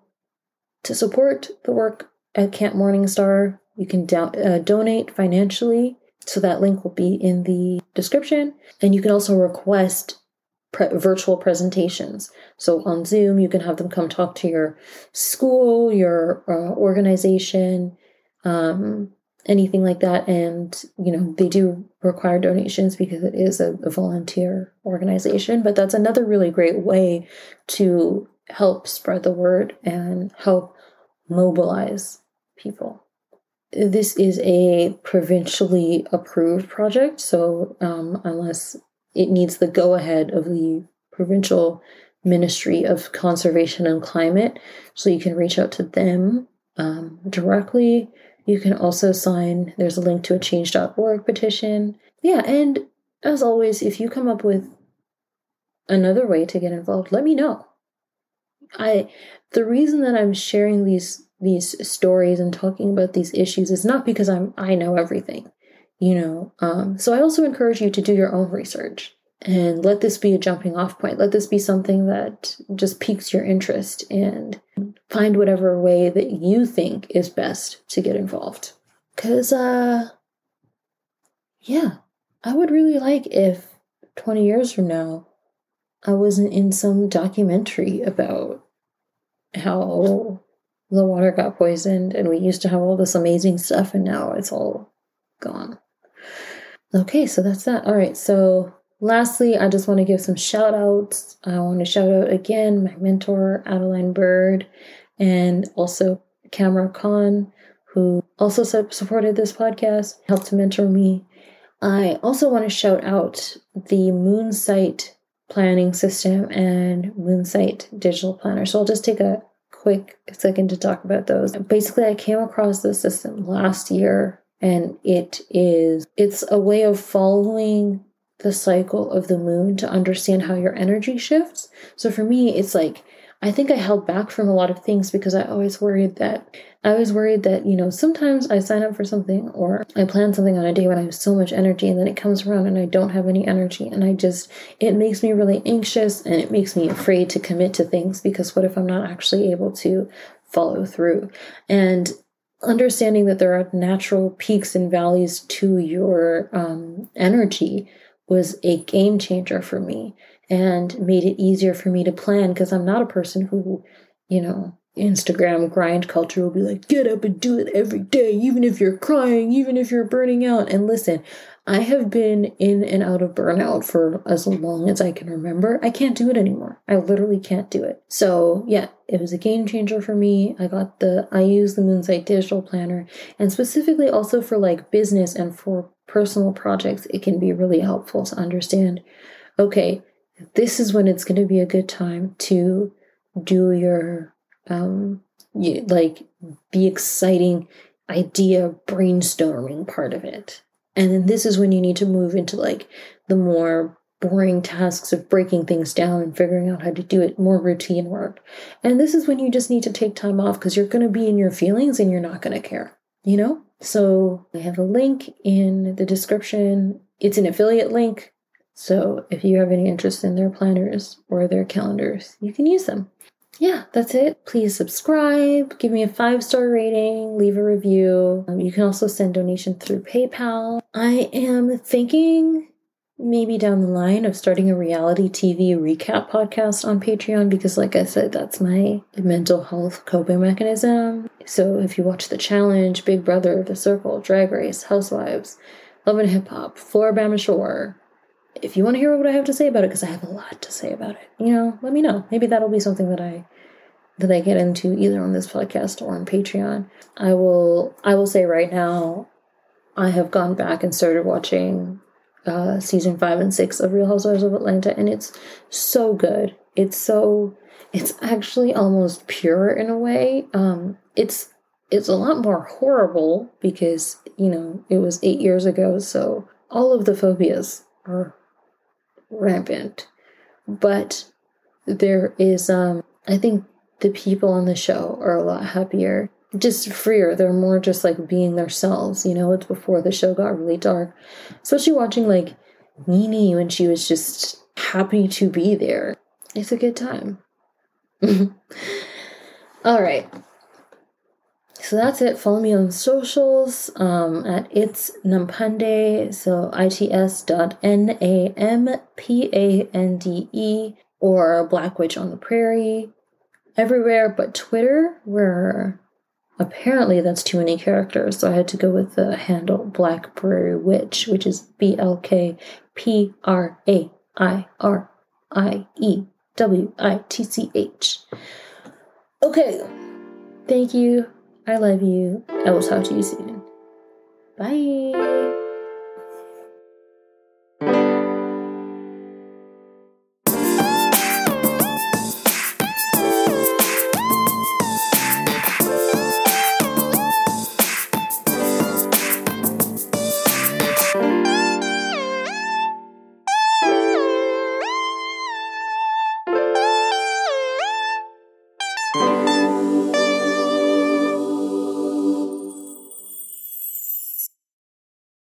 to support the work at Camp Morningstar, you can do- uh, donate financially so that link will be in the description. And you can also request pre- virtual presentations. So on Zoom, you can have them come talk to your school, your uh, organization, um, anything like that. And, you know, they do require donations because it is a, a volunteer organization. But that's another really great way to help spread the word and help mobilize people this is a provincially approved project, so um, unless it needs the go ahead of the provincial Ministry of Conservation and Climate, so you can reach out to them um, directly. You can also sign, there's a link to a change.org petition. Yeah, and as always, if you come up with another way to get involved, let me know. I the reason that I'm sharing these these stories and talking about these issues is not because I'm I know everything, you know. Um, so I also encourage you to do your own research and let this be a jumping off point. Let this be something that just piques your interest and find whatever way that you think is best to get involved. Cause uh yeah, I would really like if 20 years from now I wasn't in some documentary about how the water got poisoned and we used to have all this amazing stuff and now it's all gone. Okay, so that's that. All right, so lastly, I just want to give some shout outs. I want to shout out again my mentor, Adeline Bird, and also Camera Khan, who also supported this podcast, helped to mentor me. I also want to shout out the Moonsight planning system and Moonsight digital planner. So I'll just take a quick second to talk about those. Basically, I came across this system last year and it is it's a way of following the cycle of the moon to understand how your energy shifts. So for me, it's like I think I held back from a lot of things because I always worried that I was worried that, you know, sometimes I sign up for something or I plan something on a day when I have so much energy and then it comes around and I don't have any energy. And I just, it makes me really anxious and it makes me afraid to commit to things because what if I'm not actually able to follow through? And understanding that there are natural peaks and valleys to your um, energy was a game changer for me and made it easier for me to plan because I'm not a person who, you know, Instagram grind culture will be like, get up and do it every day, even if you're crying, even if you're burning out. And listen, I have been in and out of burnout for as long as I can remember. I can't do it anymore. I literally can't do it. So, yeah, it was a game changer for me. I got the, I use the Moonsight Digital Planner, and specifically also for like business and for personal projects, it can be really helpful to understand okay, this is when it's going to be a good time to do your um you, like the exciting idea brainstorming part of it and then this is when you need to move into like the more boring tasks of breaking things down and figuring out how to do it more routine work. And this is when you just need to take time off because you're going to be in your feelings and you're not going to care you know? So i have a link in the description. It's an affiliate link. So if you have any interest in their planners or their calendars, you can use them. Yeah, that's it. Please subscribe, give me a five star rating, leave a review. Um, you can also send donation through PayPal. I am thinking maybe down the line of starting a reality TV recap podcast on Patreon because, like I said, that's my mental health coping mechanism. So if you watch The Challenge, Big Brother, The Circle, Drag Race, Housewives, Love and Hip Hop, Floor Floribama Shore, if you want to hear what I have to say about it, because I have a lot to say about it, you know, let me know. Maybe that'll be something that I that I get into either on this podcast or on Patreon. I will I will say right now, I have gone back and started watching uh, season five and six of Real Housewives of Atlanta, and it's so good. It's so it's actually almost pure in a way. Um, it's it's a lot more horrible because you know it was eight years ago, so all of the phobias are rampant. But there is, um, I think the people on the show are a lot happier, just freer. They're more just like being themselves. You know, it's before the show got really dark. Especially watching like NeNe when she was just happy to be there. It's a good time. All right. So that's it. Follow me on socials um, at it's Nampande. So its dot n a m p a n d e or Black Witch on the Prairie. Everywhere but Twitter, where apparently that's too many characters. So I had to go with the handle Black Prairie Witch, which is B L K P R A I R I E W I T C H. Okay. Thank you I love you. I will talk to you soon. Bye.